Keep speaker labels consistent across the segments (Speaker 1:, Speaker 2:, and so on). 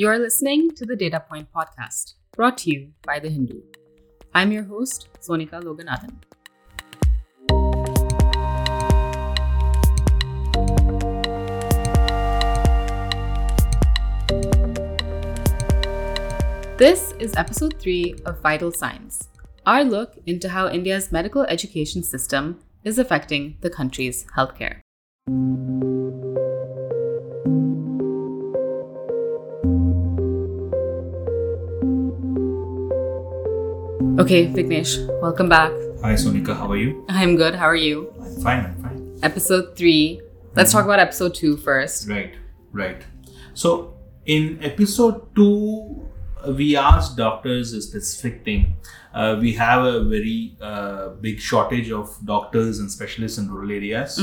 Speaker 1: You are listening to the Data Point podcast, brought to you by The Hindu. I'm your host, Sonikka Loganathan. This is episode 3 of Vital Signs, our look into how India's medical education system is affecting the country's healthcare. Okay, Vignesh, welcome back.
Speaker 2: Hi Sonikka, how are you?
Speaker 1: I'm good. How are you?
Speaker 2: I'm fine, I'm fine.
Speaker 1: Episode 3. Let's talk about episode 2 first.
Speaker 2: Right, right. So in episode 2, uh, we asked doctors a specific thing. Uh, we have a very uh, big shortage of doctors and specialists in rural areas.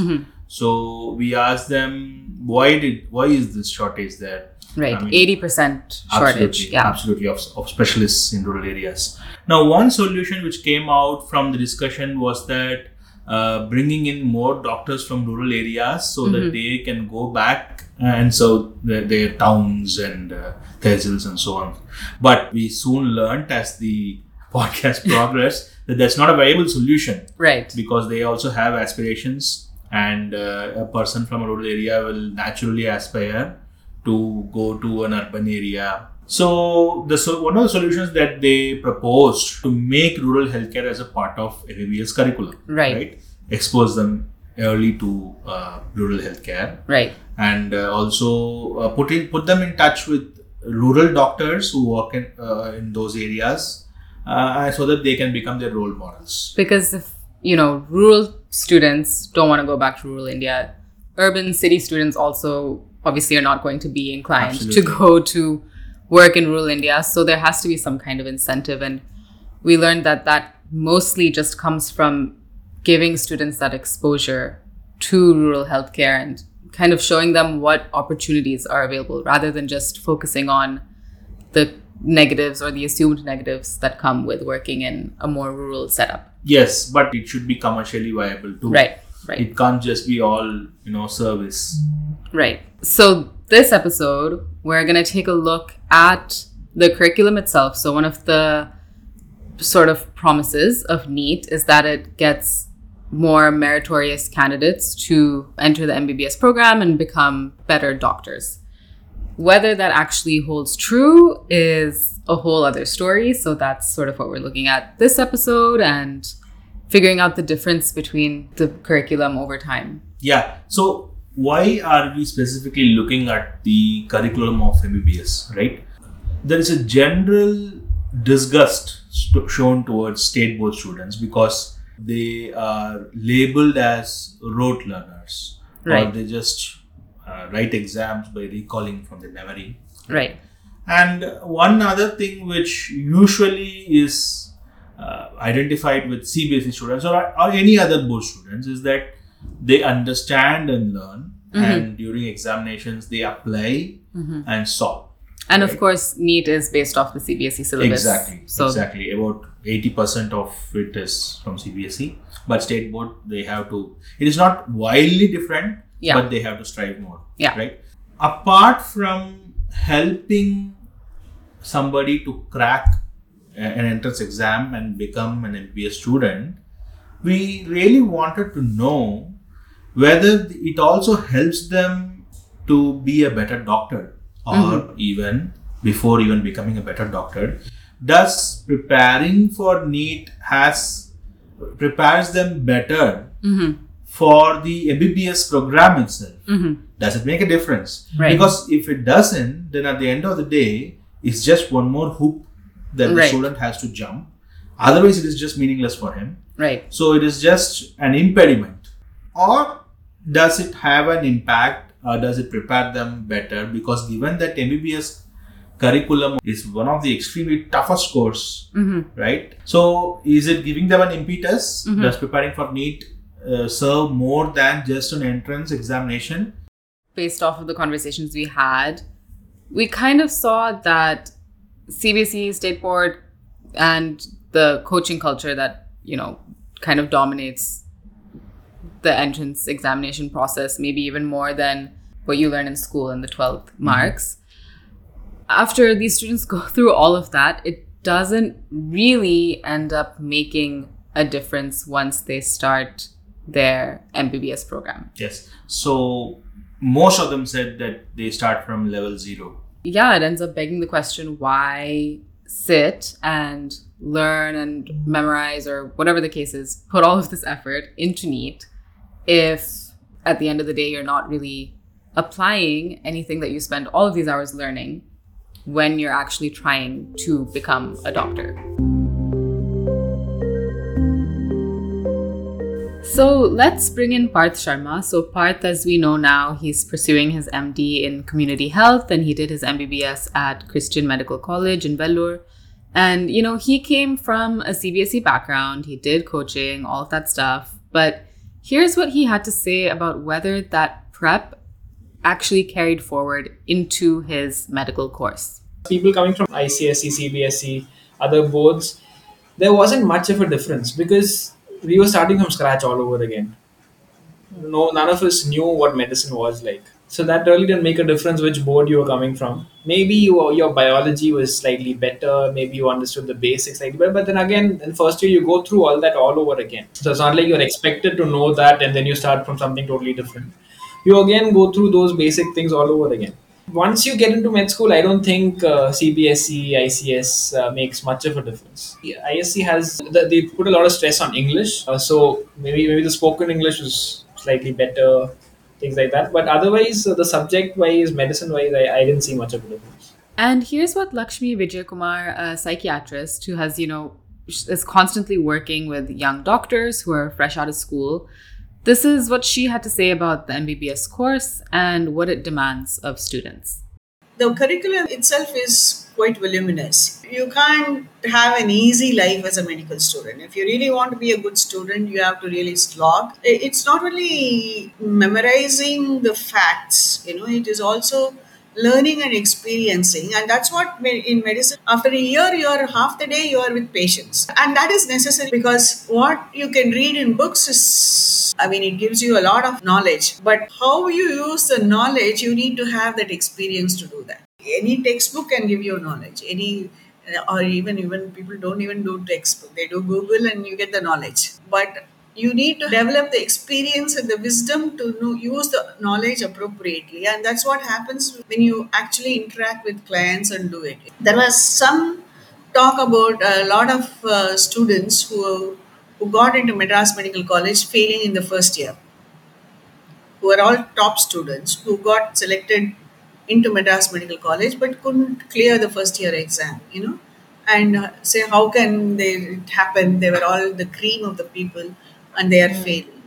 Speaker 2: So we asked them why did why is this shortage there?
Speaker 1: Right.
Speaker 2: I mean,
Speaker 1: 80% shortage.
Speaker 2: Absolutely,
Speaker 1: Yeah.
Speaker 2: absolutely of, of specialists in rural areas. Now, one solution which came out from the discussion was that uh, bringing in more doctors from rural areas so that they can go back and so their, their towns and uh, tehsils and so on. But we soon learnt as the podcast progressed that that's not a viable solution
Speaker 1: Right.
Speaker 2: because they also have aspirations and uh, a person from a rural area will naturally aspire to go to an urban area so the so one of the solutions that they proposed to make rural healthcare as a part of MBBS curriculum
Speaker 1: Right. right?
Speaker 2: expose them early to uh, rural healthcare
Speaker 1: Right.
Speaker 2: and uh, also uh, put in, put them in touch with rural doctors who work in uh, in those areas uh, so that they can become their role models
Speaker 1: Because if, you know, rural students don't want to go back to rural India, urban city students also obviously are not going to be inclined to go to work in rural India. So there has to be some kind of incentive. And we learned that that mostly just comes from giving students that exposure to rural healthcare and kind of showing them what opportunities are available rather than just focusing on the negatives or the assumed negatives that come with working in a more rural setup.
Speaker 2: Yes, but it should be commercially viable too.
Speaker 1: Right, right,
Speaker 2: It can't just be all, you know, service.
Speaker 1: Right. So, this episode, we're going to take a look at the curriculum itself. So, one of the sort of promises of NEET is that it gets more meritorious candidates to enter the MBBS program and become better doctors. Whether that actually holds true is a whole other story. So that's sort of what we're looking at this episode and figuring out the difference between the curriculum over time.
Speaker 2: Yeah. So why are we specifically looking at the curriculum of MBBS, right? There is a general disgust st- shown towards state board students because they are labeled as rote learners or they just uh, write exams by recalling from the memory.
Speaker 1: Right.
Speaker 2: And one other thing which usually is uh, identified with CBSE students or, or any other board students is that they understand and learn, mm-hmm. and during examinations they apply mm-hmm. and solve.
Speaker 1: And of course, NEET is based off the CBSE syllabus.
Speaker 2: Exactly.
Speaker 1: So
Speaker 2: exactly. About eighty percent of it is from CBSE, but state board they have to. It is not wildly different,
Speaker 1: Yeah.
Speaker 2: but they have to strive more.
Speaker 1: Yeah.
Speaker 2: Right. Apart from helping somebody to crack an entrance exam and become an MBA student, we really wanted to know whether it also helps them to be a better doctor or mm-hmm. even before even becoming a better doctor does preparing for NEET has prepares them better mm-hmm. for the MBBS program itself. Mm-hmm. Does it make a difference?
Speaker 1: Right.
Speaker 2: Because if it doesn't, then at the end of the day, it's just one more hoop that the
Speaker 1: Right.
Speaker 2: student has to jump. Otherwise, it is just meaningless for him.
Speaker 1: right.
Speaker 2: So it is just an impediment. Or does it have an impact or does it prepare them better? Because given that MBBS curriculum is one of the extremely toughest course, right? So is it giving them an impetus? Does preparing for NEET uh, serve more than just an entrance examination?
Speaker 1: Based off of the conversations we had, we kind of saw that CBSE, State Board, and the coaching culture that, you know, kind of dominates the entrance examination process, maybe even more than what you learn in school in the 12th mm-hmm. marks. after these students go through all of that, it doesn't really end up making a difference once they start their MBBS program.
Speaker 2: Yes. So most of them said that they start from level zero.
Speaker 1: Yeah, it ends up begging the question why sit and learn and memorize or whatever the case is, put all of this effort into NEET if at the end of the day you're not really applying anything that you spend all of these hours learning when you're actually trying to become a doctor. So let's bring in Parth Sharma. So, Parth, as we know now, he's pursuing his MD in community health and he did his MBBS at Christian Medical College in Vellore. And, you know, he came from a CBSE background, he did coaching, all of that stuff. But here's what he had to say about whether that prep actually carried forward into his medical course.
Speaker 3: People coming from ICSE, CBSE, other boards, there wasn't much of a difference because we were starting from scratch all over again. No, none of us knew what medicine was like. So that really didn't make a difference which board you were coming from. Maybe you, your biology was slightly better. Maybe you understood the basics slightly better. But then again, in first year you go through all that all over again. So it's not like you're expected to know that and then you start from something totally different. You again go through those basic things all over again once you get into med school, I don't think uh, CBSE, ICS uh, makes much of a difference. ISC has they put a lot of stress on English, uh, so maybe maybe the spoken English is slightly better, things like that. But otherwise, uh, the subject wise, medicine wise, I, I didn't see much of a difference.
Speaker 1: And here's what Lakshmi Vijayakumar, a psychiatrist who has you know is constantly working with young doctors who are fresh out of school this is what she had to say about the MBBS course and what it demands of students.
Speaker 4: The curriculum itself is quite voluminous. You can't have an easy life as a medical student. If you really want to be a good student, you have to really slog. It's not only memorizing the facts, you know, it is also learning and experiencing and that's what in medicine after a year you are half the day you are with patients. And that is necessary because what you can read in books is i mean it gives you a lot of knowledge. But how you use the knowledge you need to have that experience to do that. Any textbook can give you knowledge. Any or even even people don't even do textbook. They do google and you get the knowledge. But you need to develop the experience and the wisdom to know, use the knowledge appropriately. And that's what happens when you actually interact with clients and do it. There was some talk about a lot of uh, students who who got into madras medical college failing in the first year who are all top students who got selected into madras medical college but couldn't clear the first year exam you know. And uh, say how can they it happen? They were all the cream of the people and they are failing.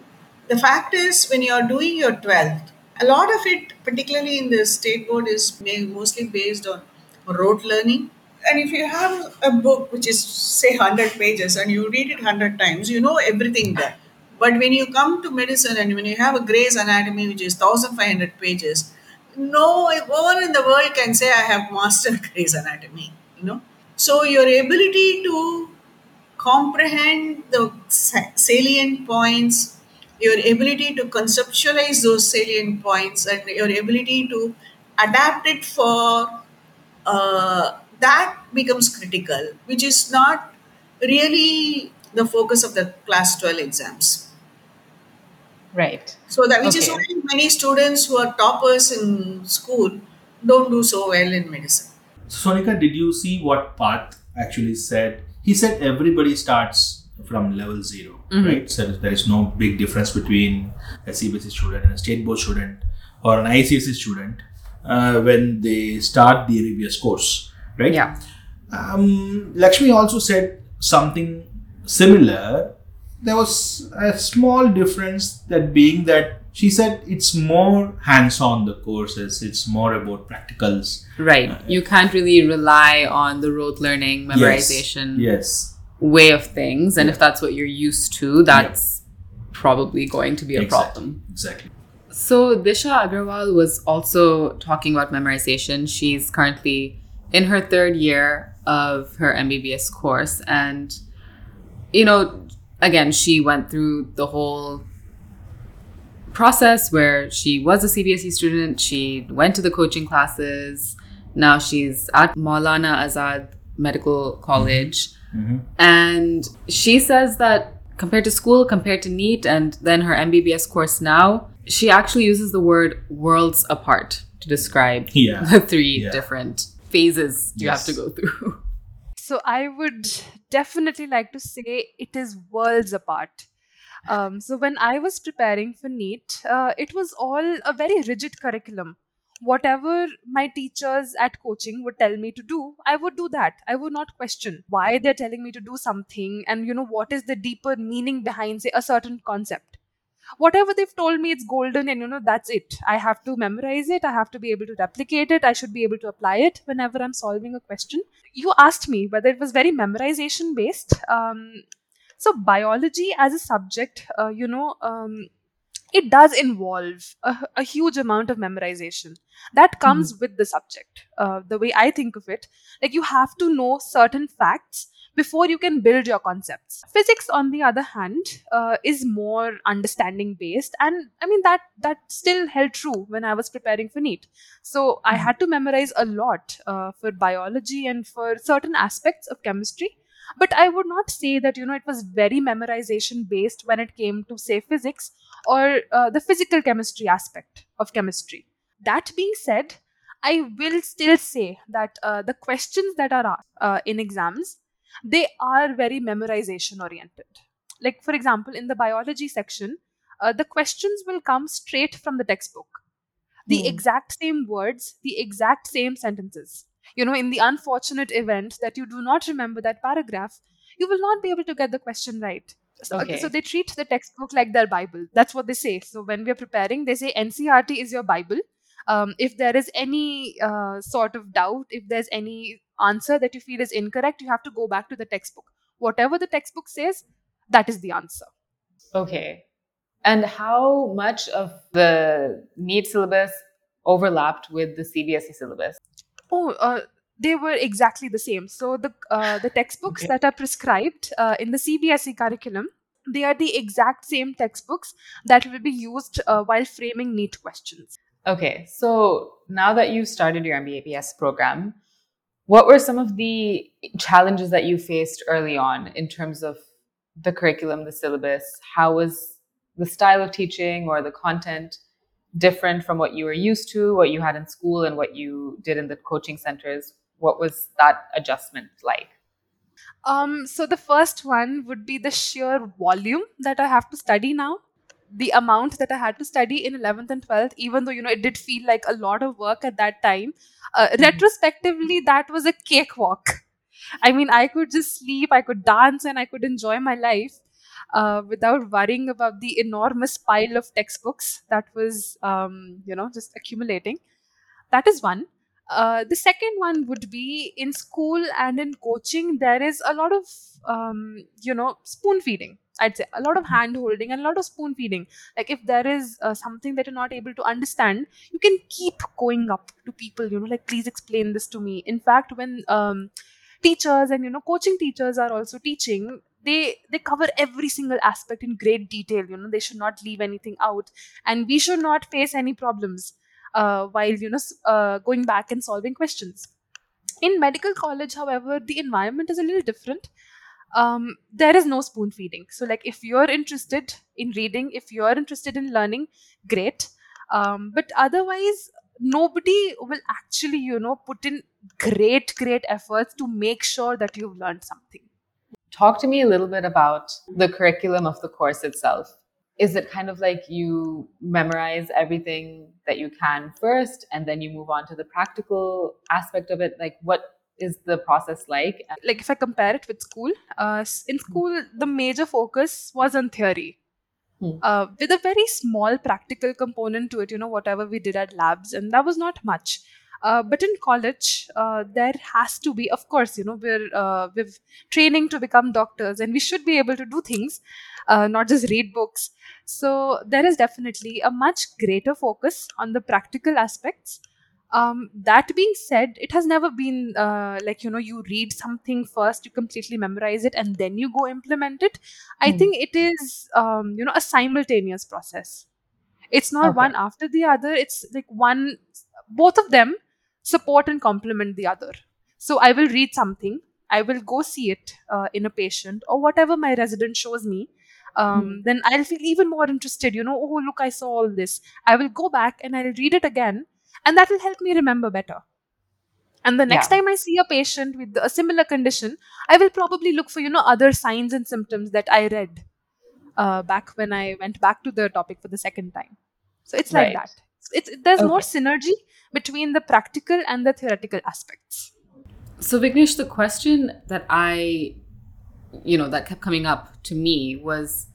Speaker 4: The fact is, when you are doing your 12th, a lot of it, particularly in the state board, is mostly based on rote learning. And if you have a book which is, say, 100 pages and you read it 100 times, you know everything there. But when you come to medicine and when you have a Gray's Anatomy, which is 1500 pages, no one in the world can say, I have mastered Gray's Anatomy, you know. So your ability to comprehend the salient points, your ability to conceptualize those salient points, and your ability to adapt it for uh, that becomes critical, which is not really the focus of the class 12 exams.
Speaker 1: Right.
Speaker 4: So that which okay. is why many students who are toppers in school don't do so well in medicine.
Speaker 2: So Sonikka, did you see what Parth actually said he said everybody starts from level 0 mm-hmm. right? So there is no big difference between a CBSE student and a state board student or an ICSE student uh, when they start the MBBS course, right?
Speaker 1: Yeah.
Speaker 2: Um, Lakshmi also said something similar. There was a small difference that being that she said it's more hands-on the courses it's more about practicals
Speaker 1: right uh, you can't really rely on the rote learning memorization
Speaker 2: yes, yes.
Speaker 1: way of things and yeah. if that's what you're used to that's yeah. probably going to be a
Speaker 2: exactly.
Speaker 1: problem
Speaker 2: exactly
Speaker 1: so disha agarwal was also talking about memorization she's currently in her third year of her mbbs course and you know again she went through the whole process where she was a CBSE student, she went to the coaching classes, Now she's at Maulana Azad Medical College.
Speaker 2: Mhm.
Speaker 1: And she says that compared to school, compared to NEET, and then her MBBS course now, she actually uses the word worlds apart to describe
Speaker 2: Yeah.
Speaker 1: the three
Speaker 2: Yeah.
Speaker 1: different phases you have to go through.
Speaker 5: So I would definitely like to say it is worlds apart. Um, so when I was preparing for NEET, uh, it was all a very rigid curriculum. Whatever my teachers at coaching would tell me to do, I would do that. I would not question why they're telling me to do something and you know what is the deeper meaning behind say a certain concept. Whatever they've told me, it's golden, and you know that's it. I have to memorize it. I have to be able to replicate it. I should be able to apply it whenever I'm solving a question you asked me whether it was very memorization based um, so biology as a subject uh, you know um, it does involve a, a huge amount of memorization. That comes with the subject uh, the way i think of it. Like you have to know certain facts before you can build your concepts. Physics on the other hand uh, is more understanding based and i mean that that still held true when i was preparing for NEET. So I had to memorize a lot uh, for biology and for certain aspects of chemistry. But I would not say that you know it was very memorization based when it came to say physics or uh, the physical chemistry aspect of chemistry. That being said, I will still say that uh, the questions that are asked uh, in exams they are very memorization oriented. Like for example, in the biology section, uh, the questions will come straight from the textbook the exact same words, the exact same sentences. You know, in the unfortunate event that you do not remember that paragraph, you will not be able to get the question right. So,
Speaker 1: Okay.
Speaker 5: so they treat the textbook like their Bible. That's what they say. So when we are preparing, they say NCERT is your Bible. Um, if there is any uh, sort of doubt, if there's any answer that you feel is incorrect, you have to go back to the textbook. Whatever the textbook says, that is the answer.
Speaker 1: Okay. And how much of the NEET syllabus overlapped with the CBSE syllabus?
Speaker 5: Oh, uh, they were exactly the same. So the uh, the textbooks
Speaker 3: Okay.
Speaker 5: that are prescribed uh, in the CBSE curriculum, they are the exact same textbooks that will be used uh, while framing NEET questions.
Speaker 1: Okay, so now that you've started your MBBS program, what were some of the challenges that you faced early on in terms of the curriculum, the syllabus? How was the style of teaching or the content different from what you were used to, what you had in school, and what you did in the coaching centers? What was that adjustment like?
Speaker 5: Um, so the first one would be the sheer volume that I have to study now. The amount that I had to study in 11th and 12th, even though you know it did feel like a lot of work at that time, uh, retrospectively, that was a cakewalk. I mean, I could just sleep, I could dance, and I could enjoy my life uh, without worrying about the enormous pile of textbooks that was, um, you know, just accumulating. That is one. Uh, the second one would be in school and in coaching, there is a lot of, um, you know, spoon feeding. I'd say a lot of hand holding and a lot of spoon feeding. Like if there is uh, something that you're not able to understand, you can keep going up to people, you know, like, please explain this to me. In fact, when um, teachers and, you know, coaching teachers are also teaching, they they cover every single aspect in great detail you know they should not leave anything out. And we should not face any problems uh, while you know uh, going back and solving questions. In medical college however the environment is a little different. Um, there is no spoon feeding. So like if you're interested in reading if you're interested in learning great. Um, but otherwise nobody will actually you know put in great great efforts to make sure that you've learned something
Speaker 1: Talk to me a little bit about the curriculum of the course itself. Is it kind of like you memorize everything that you can first and then you move on to the practical aspect of it? Like, what is the process like?
Speaker 5: like if I compare it with school, uh, in school the major focus was on theory,
Speaker 1: Hmm.
Speaker 5: uh, with a very small practical component to it. You know, whatever we did at labs, and that was not much. Uh, but in college, uh, there has to be, of course, you know, we're uh, we're training to become doctors, and we should be able to do things, uh, not just read books. So there is definitely a much greater focus on the practical aspects um, that being said it has never been uh, like you know you read something first you completely memorize it and then you go implement it i
Speaker 1: Hmm.
Speaker 5: think it is um, you know a simultaneous process it's not
Speaker 1: Okay.
Speaker 5: one after the other it's like one both of them support and complement the other. So I will read something, I will go see it uh, in a patient or whatever my resident shows me. Um, Then I'll feel even more interested. You know, oh, look, I saw all this. I will go back and I'll read it again, and that will help me remember better. And the next
Speaker 1: Yeah.
Speaker 5: time I see a patient with a similar condition, I will probably look for, you know, other signs and symptoms that I read uh, back when I went back to the topic for the second time. So it's like
Speaker 1: Right.
Speaker 5: that. It's, there's more synergy between the practical and the theoretical aspects.
Speaker 1: So Vignesh, the question that I, you know, that kept coming up to me was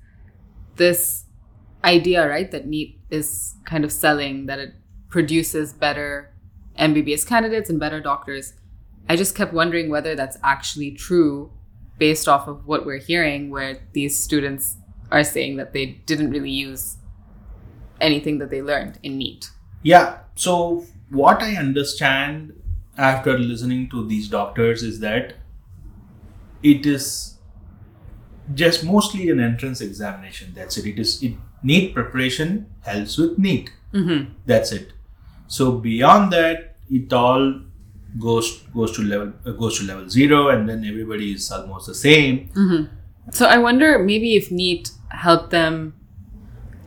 Speaker 1: this idea, right, that NEET is kind of selling that it produces better MBBS candidates and better doctors. I just kept wondering whether that's actually true based off of what we're hearing, where these students are saying that they didn't really use anything that they learned in NEET.
Speaker 2: Yeah. So what I understand after listening to these doctors is that it is just mostly an entrance examination. That's it. It is it NEET preparation helps with NEET.
Speaker 1: Mm-hmm.
Speaker 2: That's it. So beyond that, it all goes goes to level uh, goes to level zero, and then everybody is almost the same.
Speaker 1: So I wonder maybe if NEET helped them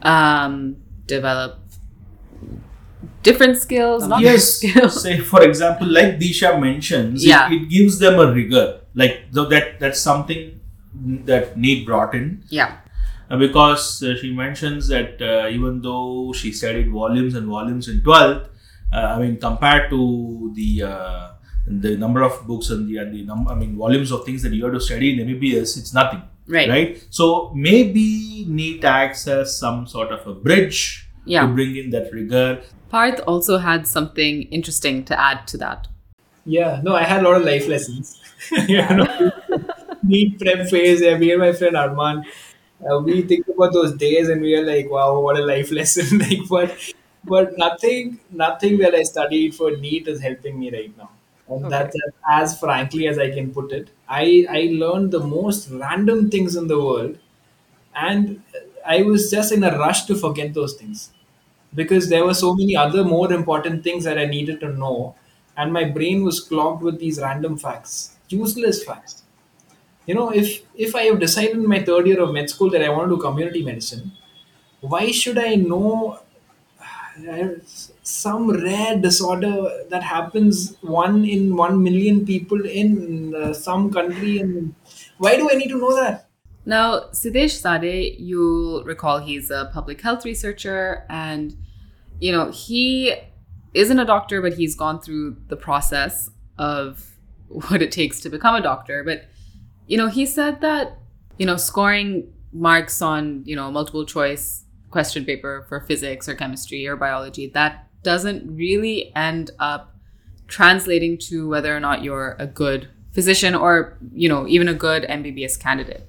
Speaker 1: um, develop different skills, not
Speaker 2: yes
Speaker 1: just skills.
Speaker 2: say for example like disha mentions it-
Speaker 1: Yeah.
Speaker 2: it, gives them a rigor like though that that's something that NEET brought in
Speaker 1: yeah.
Speaker 2: uh, because uh, she mentions that uh, even though she studied volumes and volumes in 12th uh, i mean compared to the uh, the number of books and the, and the num- i mean volumes of things that you have to study in mbbs it's nothing
Speaker 1: Right.
Speaker 2: right so maybe NEET acts as some sort of a bridge
Speaker 1: yeah.
Speaker 2: to bring in that rigor
Speaker 1: Parth also had something interesting to add to that.
Speaker 3: Yeah, no, I had a lot of life lessons. you know, NEET prep phase. Yeah, me and my friend Arman, uh, we think about those days and we are like, wow, what a life lesson. like, but but nothing, nothing that I studied for NEET is helping me right now. And that's as frankly as I can put it. I I learned the most random things in the world, and I was just in a rush to forget those things because there were so many other more important things that I needed to know, and my brain was clogged with these random facts, useless facts. You know, if if I have decided in my third year of med school that I want to do community medicine, why should I know uh, some rare disorder that happens one in one million people in uh, some country? And why do I need to know that?
Speaker 1: Now, Siddhesh Zadey, you'll recall he's a public health researcher and, you know, he isn't a doctor, but he's gone through the process of what it takes to become a doctor. But, you know, he said that, you know, scoring marks on, you know, multiple choice question paper for physics or chemistry or biology, that doesn't really end up translating to whether or not you're a good physician or, you know, even a good MBBS candidate.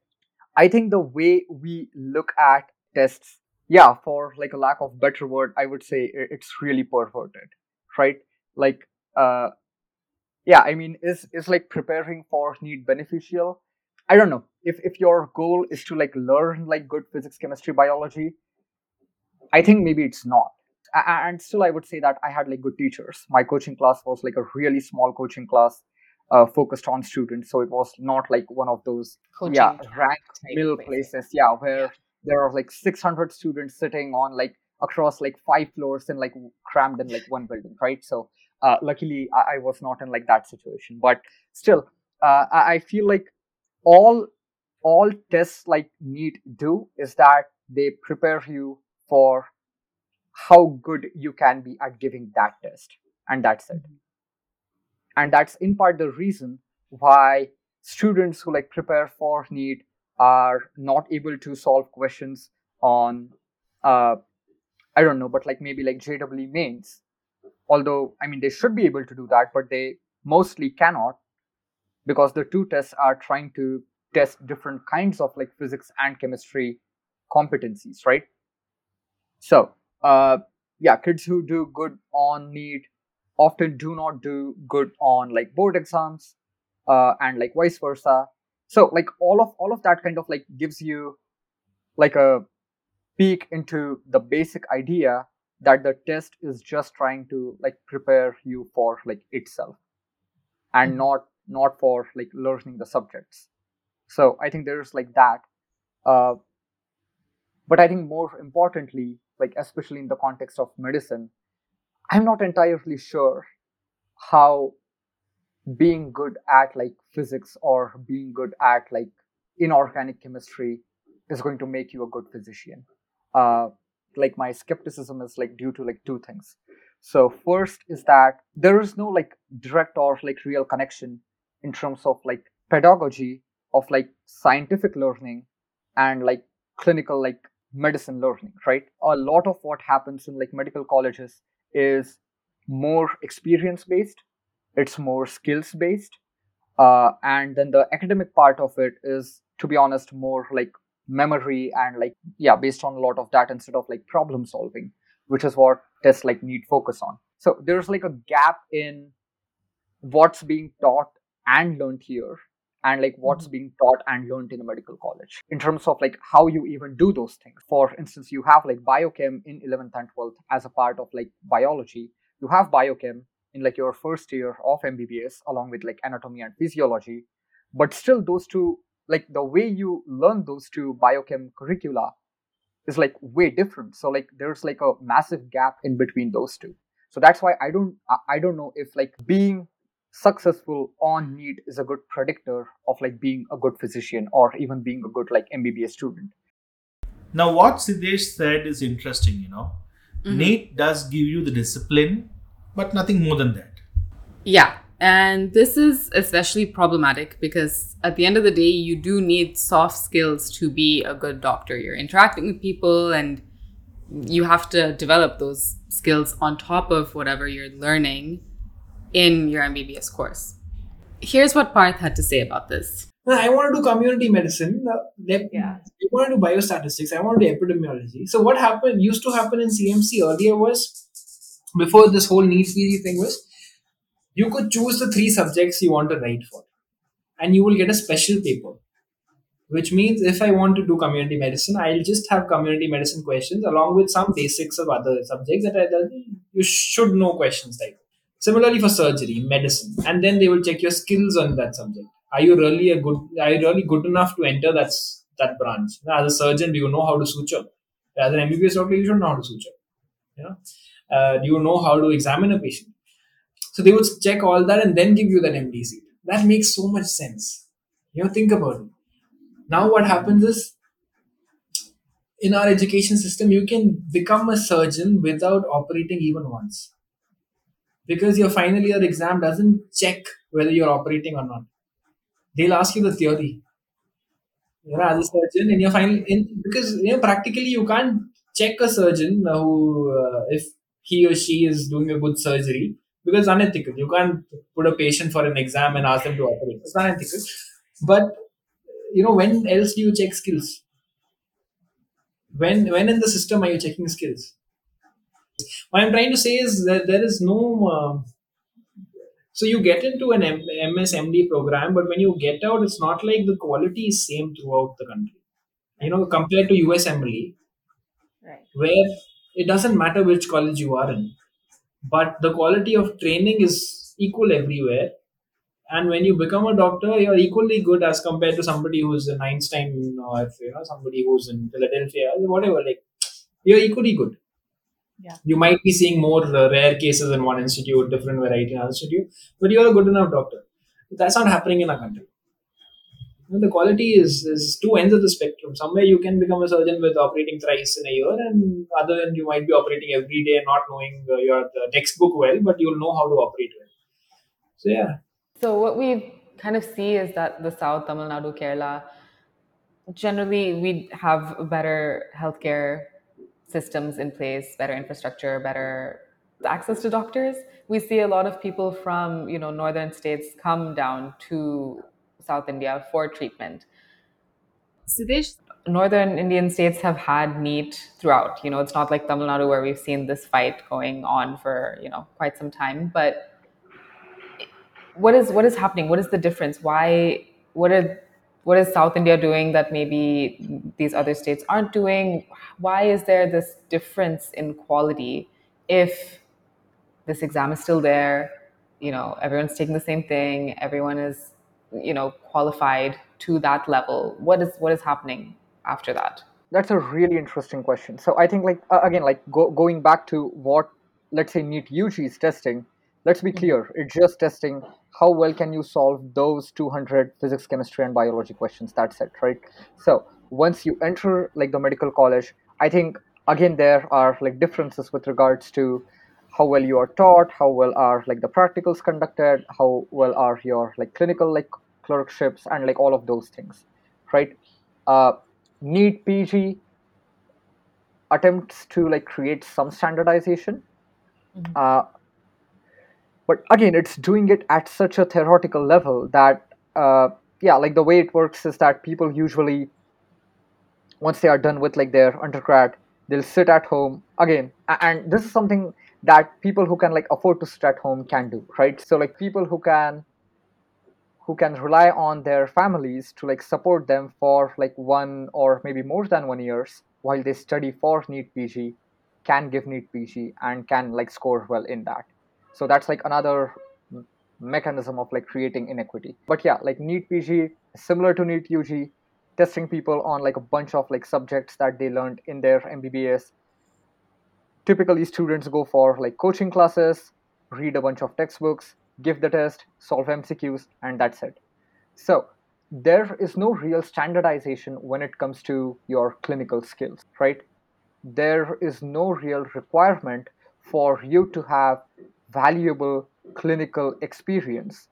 Speaker 6: I think the way we look at tests, yeah, for like a lack of better word, I would say it's really perverted, right? Like, uh, yeah, I mean, is is like preparing for NEET beneficial? I don't know if if your goal is to like learn like good physics, chemistry, biology. I think maybe it's not. And still, I would say that I had like good teachers. My coaching class was like a really small coaching class, uh, focused on students, so it was not like one of those yeah rank
Speaker 1: type
Speaker 6: mill
Speaker 1: places.
Speaker 6: places yeah where there are like 600 students sitting on like across like five floors and like crammed in like one building right so uh, luckily I, I was not in like that situation but still uh, I, I feel like all all tests like NEET do is that they prepare you for how good you can be at giving that test and that's it and that's in part the reason why students who like prepare for NEET are not able to solve questions on uh I don't know, but like maybe like JEE mains. Although I mean they should be able to do that, but they mostly cannot because the two tests are trying to test different kinds of like physics and chemistry competencies, right? So uh yeah, kids who do good on NEET often do not do good on like board exams uh, and like vice versa. So like all of all of that kind of like gives you like a peek into the basic idea that the test is just trying to like prepare you for like itself and
Speaker 1: Mm-hmm.
Speaker 6: not not for like learning the subjects. So i think there's like that. Uh, but i think more importantly like especially in the context of medicine i'm not entirely sure how being good at like physics or being good at like inorganic chemistry is going to make you a good physician. Uh, like my skepticism is like due to like two things. So first is that there is no like direct or like real connection in terms of like pedagogy of like scientific learning and like clinical like medicine learning right? A lot of what happens in like medical colleges is more experience based it's more skills based uh, and then the academic part of it is to be honest more like memory and like yeah based on a lot of that instead of like problem solving which is what tests like NEET focus on. So there's like a gap in what's being taught and learned here and like what's mm-hmm. being taught and learned in a medical college. In terms of like how you even do those things. For instance you have like biochem in 11th and 12th as a part of like biology. You have biochem in like your first year of mbbs along with like anatomy and physiology. But still those two like the way you learn those two biochem curricula is like way different. So like there's like a massive gap in between those two. So that's why i don't I- i don't know if like being successful on NEET is a good predictor of like being a good physician or even being a good like MBBS student.
Speaker 2: Now, what Siddhesh said is interesting, you know.
Speaker 1: Mhm.
Speaker 2: NEET does give you the discipline, but nothing more than that.
Speaker 1: Yeah. And this is especially problematic because at the end of the day, you do need soft skills to be a good doctor. You're interacting with people and you have to develop those skills on top of whatever you're learning in your MBBS course. Here's what Parth had to say about this.
Speaker 3: I want to do community medicine. They,
Speaker 1: Yeah.
Speaker 3: I want to do biostatistics. I want to do epidemiology. So what happened used to happen in CMC earlier was before this whole NEET theory thing was you could choose the three subjects you want to write for, and you will get a special paper. Which means if I want to do community medicine, I'll just have community medicine questions along with some basics of other subjects that I that you should know questions like. Similarly for surgery, medicine, and then they will check your skills on that subject. Are you really a good? Are you really good enough to enter that that branch? As a surgeon, do you know how to suture? As an MBBS doctor, you should know how to suture. You know, uh, do you know how to examine a patient? So they would check all that and then give you that MD seat. That makes so much sense. You know, think about it. Now what happens is in our education system, you can become a surgeon without operating even once. Because your final year exam doesn't check whether you're operating or not. They'll ask you the theory. You know, as a surgeon, in your final, in because you know, practically you can't check a surgeon who, uh, if he or she is doing a good surgery, because unethical. You can't put a patient for an exam and ask them to operate. It's unethical. But you know, when else do you check skills? When when in the system are you checking skills? What I'm trying to say is that there is no. Uh, so you get into an M- MS MD program, but when you get out, it's not like the quality is same throughout the country. You know, compared to USMLE,
Speaker 1: Right.
Speaker 3: where it doesn't matter which college you are in, but the quality of training is equal everywhere. And when you become a doctor, you're equally good as compared to somebody who's in Einstein or you know somebody who's in Philadelphia, whatever. Like you're equally good.
Speaker 5: Yeah.
Speaker 3: You might be seeing more uh, rare cases in one institute, different variety in another institute, but you're a good enough doctor. That's not happening in our country. You know, the quality is, is two ends of the spectrum. Somewhere you can become a surgeon with operating thrice in a year, and other end you might be operating every day, not knowing uh, your uh, textbook well, but you'll know how to operate well. So yeah,
Speaker 1: So what we kind of see is that the South, Tamil Nadu, Kerala, generally we have better healthcare systems in place, better infrastructure, better access to doctors. We see a lot of people from you know northern states come down to South India for treatment. Siddhesh, northern Indian states have had NEET throughout. You know, it's not like Tamil Nadu where we've seen this fight going on for you know quite some time, but what is what is happening what is the difference why what are what is South India doing that maybe these other states aren't doing? Why is there this difference in quality if this exam is still there? You know, everyone's taking the same thing. Everyone is, you know, qualified to that level. What is what is happening after that?
Speaker 6: That's a really interesting question. So I think, like uh, again, like go, going back to what let's say NEET UG is testing. Let's be clear, it's just testing how well can you solve those 200 physics, chemistry, and biology questions. That's it, right? So once you enter like the medical college, I think again there are like differences with regards to how well you are taught, how well are like the practicals conducted, how well are your like clinical like clerkships, and like all of those things, right? Uh, NEET PG attempts to like create some standardization uh, but again it's doing it at such a theoretical level that uh, yeah like the way it works is that people usually once they are done with like their undergrad they'll sit at home again and this is something that people who can like afford to sit at home can do right so like people who can who can rely on their families to like support them for like one or maybe more than one years while they study for NEET PG can give NEET PG and can like score well in that. So that's like another mechanism of like creating inequity. But yeah, like NEET PG similar to NEET UG, testing people on like a bunch of like subjects that they learned in their MBBS. Typically, students go for like coaching classes, read a bunch of textbooks, give the test, solve MCQs, and that's it. So there is no real standardization when it comes to your clinical skills, right? There is no real requirement for you to have valuable clinical experience.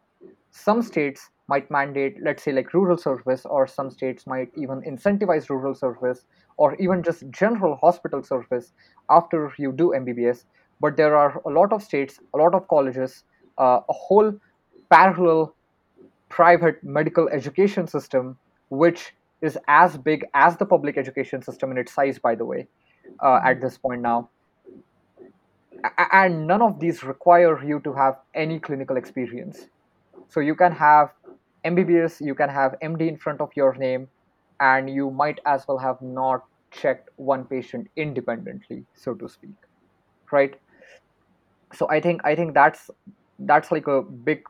Speaker 6: Some states might mandate, let's say, like rural service, or some states might even incentivize rural service, or even just general hospital service after you do MBBS. But there are a lot of states, a lot of colleges, uh, a whole parallel private medical education system, which is as big as the public education system in its size, by the way, uh, at this point now. And none of these require you to have any clinical experience. So you can have MBBS, you can have MD in front of your name, and you might as well have not checked one patient independently, so to speak, right? So I think I think that's that's like a big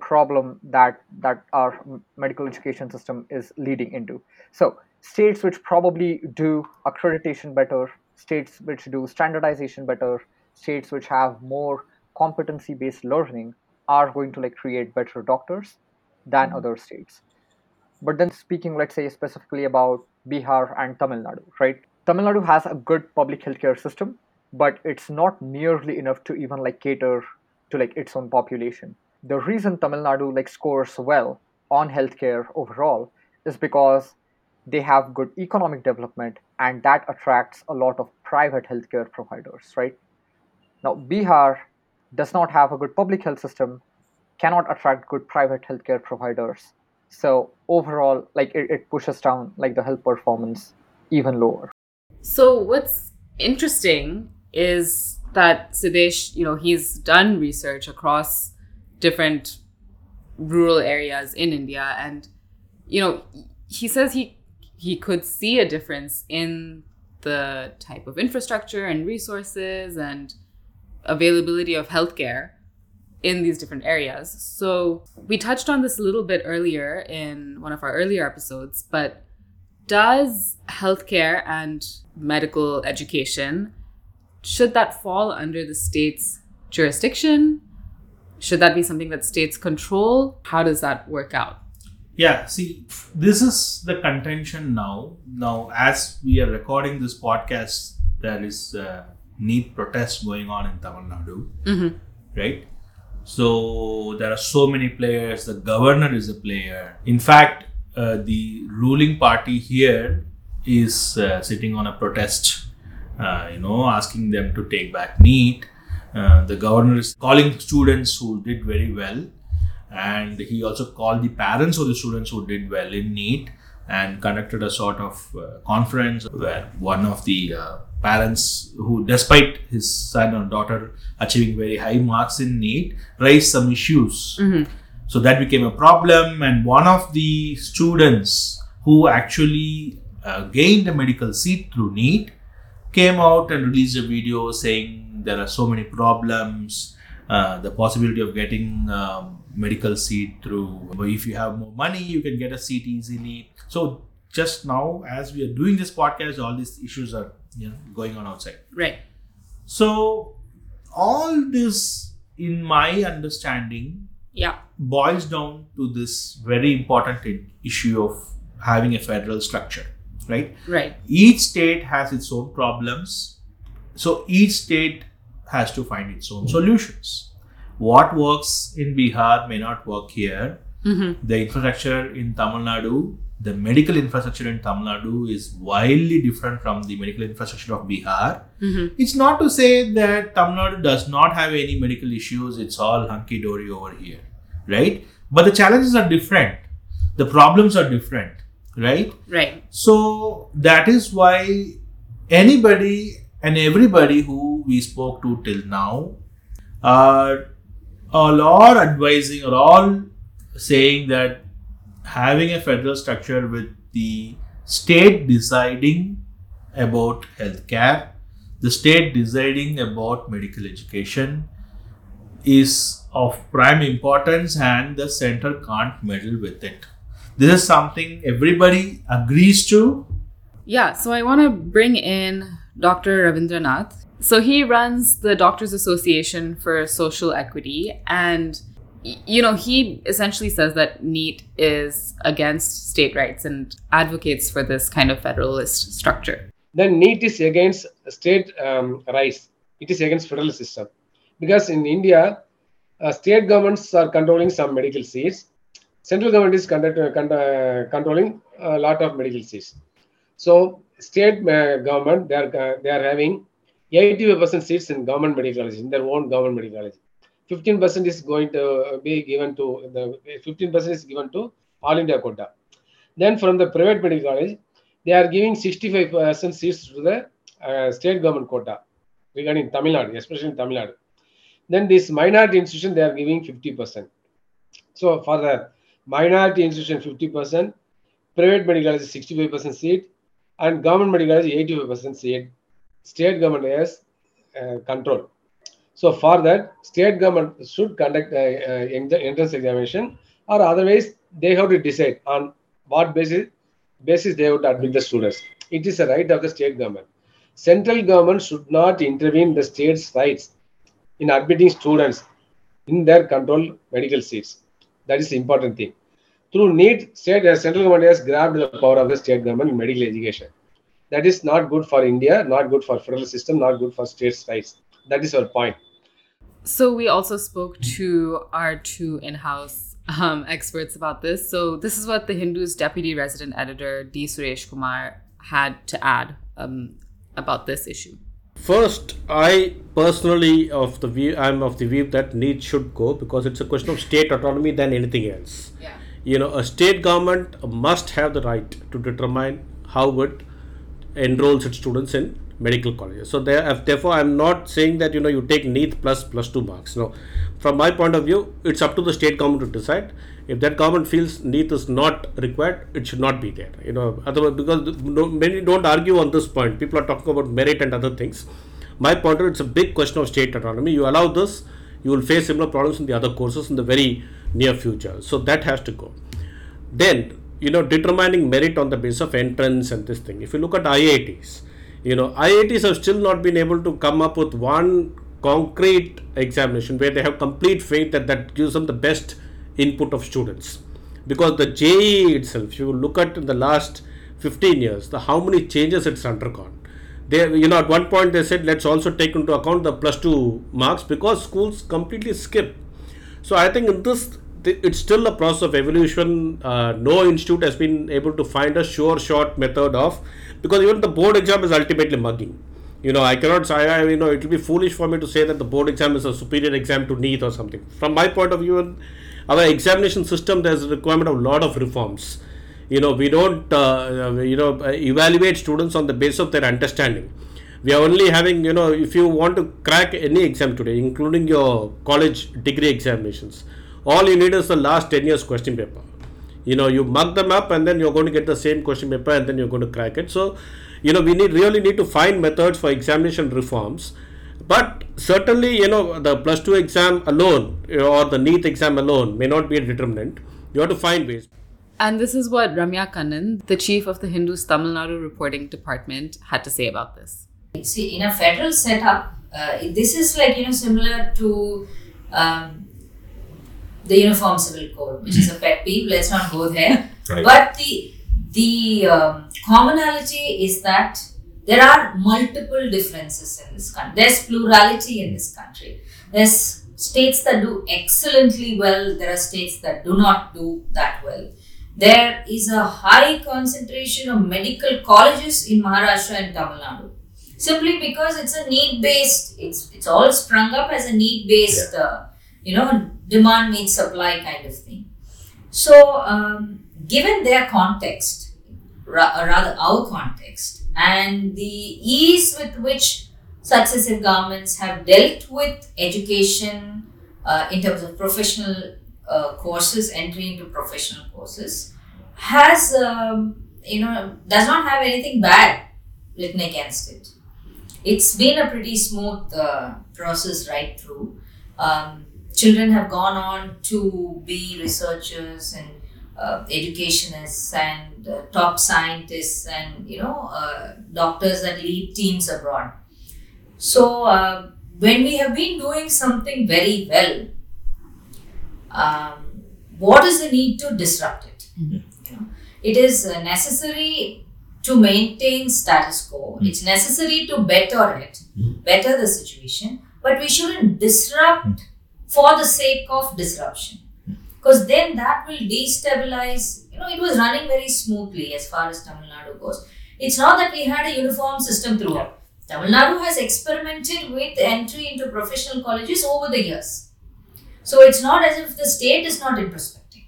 Speaker 6: problem that that our medical education system is leading into so states which probably do accreditation better states which do standardization better states which have more competency based learning are going to like create better doctors than mm-hmm. other states. But then speaking let's say specifically about bihar and tamil nadu right? Tamil nadu has a good public healthcare system but it's not nearly enough to even like cater to like its own population. The reason tamil nadu like scores well on healthcare overall is because they have good economic development and that attracts a lot of private healthcare providers right? Now bihar does not have a good public health system cannot attract good private healthcare providers. So overall like it, it pushes down like the health performance even lower.
Speaker 1: So what's interesting is that Siddhesh, you know, he's done research across different rural areas in India, and you know, he says he he could see a difference in the type of infrastructure and resources and availability of healthcare in these different areas. So we touched on this a little bit earlier in one of our earlier episodes, but does healthcare and medical education should that fall under the state's jurisdiction? Should that be something that states control? How does that work out
Speaker 2: Yeah, see, this is the contention now. Now, as we are recording this podcast, there is a NEET protest going on in Tamil Nadu,
Speaker 1: mm-hmm.
Speaker 2: right? So there are so many players. The governor is a player. In fact, uh, the ruling party here is uh, sitting on a protest, uh, you know, asking them to take back NEET. Uh, the governor is calling students who did very well and he also called the parents of the students who did well in NEET and conducted a sort of uh, conference where one of the uh, parents who despite his son or daughter achieving very high marks in NEET raised some issues
Speaker 1: Mhm.
Speaker 2: So that became a problem, and one of the students who actually uh, gained a medical seat through NEET came out and released a video saying there are so many problems. Uh, the possibility of getting um, medical seat through if you have more money you can get a seat easily so just now as we are doing this podcast all these issues are you know going on outside
Speaker 1: Right.
Speaker 2: so all this in my understanding
Speaker 1: Yeah.
Speaker 2: boils down to this very important issue of having a federal structure right
Speaker 1: Right.
Speaker 2: each state has its own problems so each state has to find its own solutions what works in bihar may not work here
Speaker 1: Mm-hmm.
Speaker 2: the infrastructure in tamil nadu the medical infrastructure in tamil nadu is wildly different from the medical infrastructure of bihar
Speaker 1: Mm-hmm.
Speaker 2: it's not to say that tamil nadu does not have any medical issues it's all hunky-dory over here right but the challenges are different the problems are different right
Speaker 1: Right.
Speaker 2: so that is why anybody and everybody who we spoke to till now are all are advising or all saying that having a federal structure with the state deciding about healthcare, the state deciding about medical education is of prime importance and the center can't meddle with it. This is something everybody agrees to.
Speaker 1: Yeah, so I want to bring in Dr. Ravindranath. So he runs the Doctors Association for Social Equity, and you know he essentially says that NEET is against state rights and advocates for this kind of federalist structure.
Speaker 7: then NEET is against state um, rights. It is against federal system. Because in India, uh, state governments are controlling some medical seats. Central government is conduct, uh, uh, controlling a lot of medical seats. So state uh, government, they are, uh, they are having 85% seats in government medical college, in their own government medical college. 15% is going to be given to, the 15% is given to All India quota. Then from the private medical college, they are giving 65% seats to the uh, state government quota regarding Tamil Nadu, especially in Tamil Nadu. Then this minority institution, they are giving 50%. So for the minority institution, 50%, private medical college 65% seat, and government medical college 85% seat. State government has uh, control. So for that, state government should conduct a, a entrance examination, or otherwise they have to decide on what basis basis they would admit the students. It is a right of the state government. Central government should not intervene the state's rights in admitting students in their control medical seats. That is the important thing. Through NEET, state uh, central government has grabbed the power of the state government in medical education. That is not good for India, not good for federal system, not good for states' rights. That is our point.
Speaker 1: So we also spoke to our two in-house um, experts about this. So this is what the Hindu's deputy resident editor D. Suresh Kumar had to add um, about this issue.
Speaker 8: First, I personally of the view I'm of the view that NEET should go because it's a question of state autonomy than anything else.
Speaker 1: Yeah.
Speaker 8: You know, a state government must have the right to determine how it enrolls its students in medical colleges. So there, uh, therefore, I'm not saying that you know you take NEET plus plus two marks. No, from my point of view, it's up to the state government to decide. If that government feels NEET is not required, it should not be there. You know, otherwise because no, many don't argue on this point. People are talking about merit and other things. My point view, it's a big question of state autonomy. You allow this, you will face similar problems in the other courses in the very near future. So that has to go. Then you know determining merit on the basis of entrance and this thing. If you look at IITs, you know IITs have still not been able to come up with one concrete examination where they have complete faith that that gives them the best input of students. Because the JEE itself if you look at in the last 15 years the how many changes it's undergone. They you know at one point they said let's also take into account the plus 2 marks because schools completely skip. So I think in this, it's still a process of evolution. Uh, no institute has been able to find a sure shot method of because even the board exam is ultimately mugging. You know, I cannot say, I, you know, it will be foolish for me to say that the board exam is a superior exam to NEET or something. From my point of view, our examination system, there's a requirement of a lot of reforms. You know, we don't, uh, you know, evaluate students on the basis of their understanding we are only having you know if you want to crack any exam today including your college degree examinations all you need is the last 10 years question paper. You know you mug them up and then you're going to get the same question paper and then you're going to crack it. So you know we need really need to find methods for examination reforms. But certainly you know the plus 2 exam alone or the NEET exam alone may not be a determinant. You have to find ways.
Speaker 1: And this is what Ramya Kannan, the chief of the Hindus Tamil Nadu reporting department, had to say about this.
Speaker 9: See, in a federal setup, uh, this is like you know similar to um, the Uniform Civil Code, which is a pet peeve. Let's not go there.
Speaker 2: Right.
Speaker 9: But the the um, commonality is that there are multiple differences in this country. There's plurality in this country. There's states that do excellently well. There are states that do not do that well. There is a high concentration of medical colleges in Maharashtra and Tamil Nadu simply because it's a need based it's it's all sprung up as a need based uh, you know demand meets supply kind of thing so um, given their context ra- or rather our context and the ease with which successive governments have dealt with education uh, in terms of professional uh, courses entry into professional courses has um, you know does not have anything bad written against it it's been a pretty smooth uh, process right through. Um, children have gone on to be researchers and uh, educationists and uh, top scientists and you know uh, doctors that lead teams abroad. So uh, when we have been doing something very well, um, what is the need to disrupt it? You know, it is uh, necessary to maintain status quo. It's necessary to better it, better the situation, but we shouldn't disrupt for the sake of disruption. Because then that will destabilize, you know, it was running very smoothly as far as Tamil Nadu goes. It's not that we had a uniform system throughout. Tamil Nadu has experimented with entry into professional colleges over the years. So it's not as if the state is not introspecting.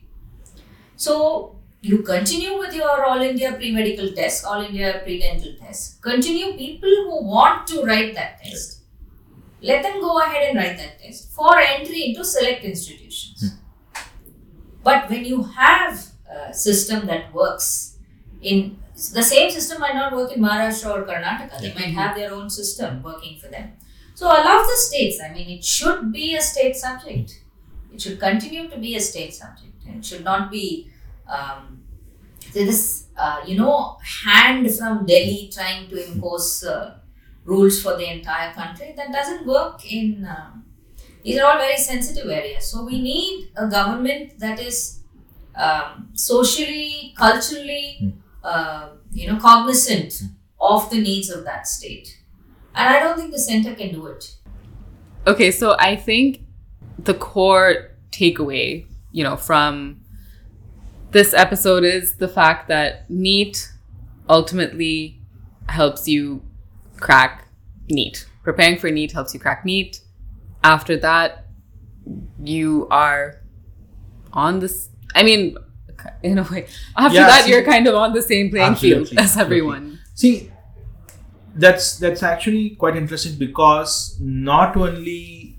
Speaker 9: So you continue with your All India pre medical test, All India pre dental test. Continue people who want to write that test. Let them go ahead and write that test for entry into select institutions. But when you have a system that works in the same system might not work in Maharashtra or Karnataka, they might have their own system working for them. So, allow the states, I mean, it should be a state subject. It should continue to be a state subject. And it should not be um, this, uh, you know, hand from Delhi trying to impose uh, rules for the entire country. That doesn't work in. Um, these are all very sensitive areas. So we need a government that is um, socially, culturally, uh, you know, cognizant of the needs of that state. And I don't think the center can do it.
Speaker 1: Okay, so I think the core takeaway, you know, from this episode is the fact that NEET ultimately helps you crack NEET. Preparing for NEET helps you crack NEET. After that, you are on this. I mean, in a way, after
Speaker 2: Yeah,
Speaker 1: that,
Speaker 2: see-
Speaker 1: you're kind of on the same playing field as everyone.
Speaker 2: See, that's that's actually quite interesting because not only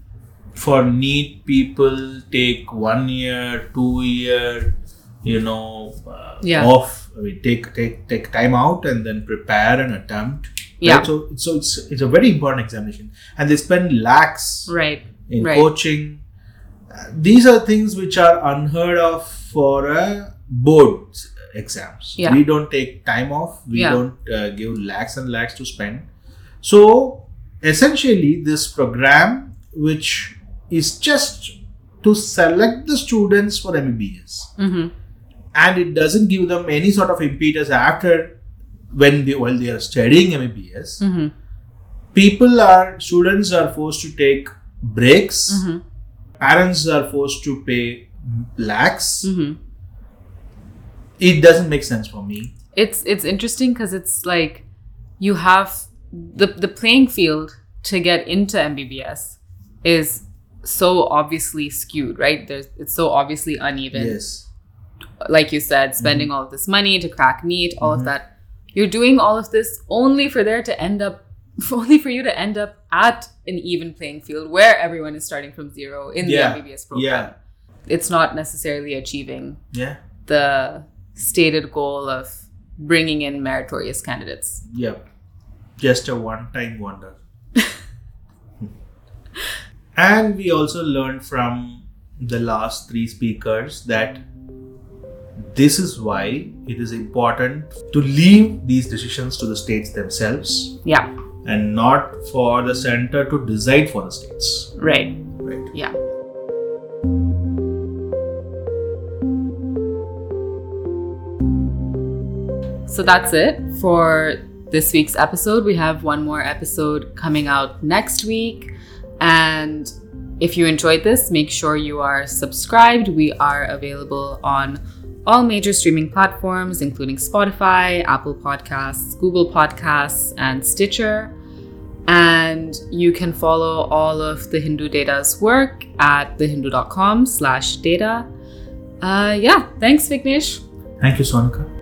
Speaker 2: for NEET people take one year, two year, you know, uh,
Speaker 1: Yeah.
Speaker 2: off. We take take take time out and then prepare an attempt.
Speaker 1: Yeah.
Speaker 2: Right? So so it's it's a very important examination, and they spend lakhs
Speaker 1: Right.
Speaker 2: in
Speaker 1: Right.
Speaker 2: coaching. Uh, these are things which are unheard of for a board exams.
Speaker 1: Yeah.
Speaker 2: We don't take time off. We
Speaker 1: Yeah.
Speaker 2: don't uh, give lakhs and lakhs to spend. So essentially, this program, which is just to select the students for MBBS,
Speaker 1: hmm
Speaker 2: and it doesn't give them any sort of impetus after when they while they are studying MBBS.
Speaker 1: hmm
Speaker 2: People are students are forced to take breaks
Speaker 1: hmm
Speaker 2: parents are forced to pay lakhs.
Speaker 1: hmm
Speaker 2: It doesn't make sense for me.
Speaker 1: it's it's interesting because it's like you have the the playing field to get into MBBS is so obviously skewed, right? There's it's so obviously uneven.
Speaker 2: Yes.
Speaker 1: Like you said, spending all of this money to crack NEET, all of that. You're doing all of this only for there to end up only for you to end up at an even playing field where everyone is starting from zero in
Speaker 2: Yeah,
Speaker 1: the MBBS program.
Speaker 2: Yeah.
Speaker 1: it's not necessarily achieving
Speaker 2: Yeah.
Speaker 1: the stated goal of bringing in meritorious candidates.
Speaker 2: Yep. Just a one time wonder. and we also learned from the last three speakers that mm. This is why it is important to leave these decisions to the states themselves
Speaker 1: Yeah,
Speaker 2: and not for the center to decide for the states.
Speaker 1: right.
Speaker 2: Right.
Speaker 1: Yeah. So that's it for this week's episode. We have one more episode coming out next week. And if you enjoyed this, make sure you are subscribed. We are available on all major streaming platforms, including Spotify, Apple Podcasts, Google Podcasts, and Stitcher. And you can follow all of the Hindu Data's work at thehindu.com slash data. Uh, yeah, thanks, Vignesh.
Speaker 2: Thank you, Sonikka.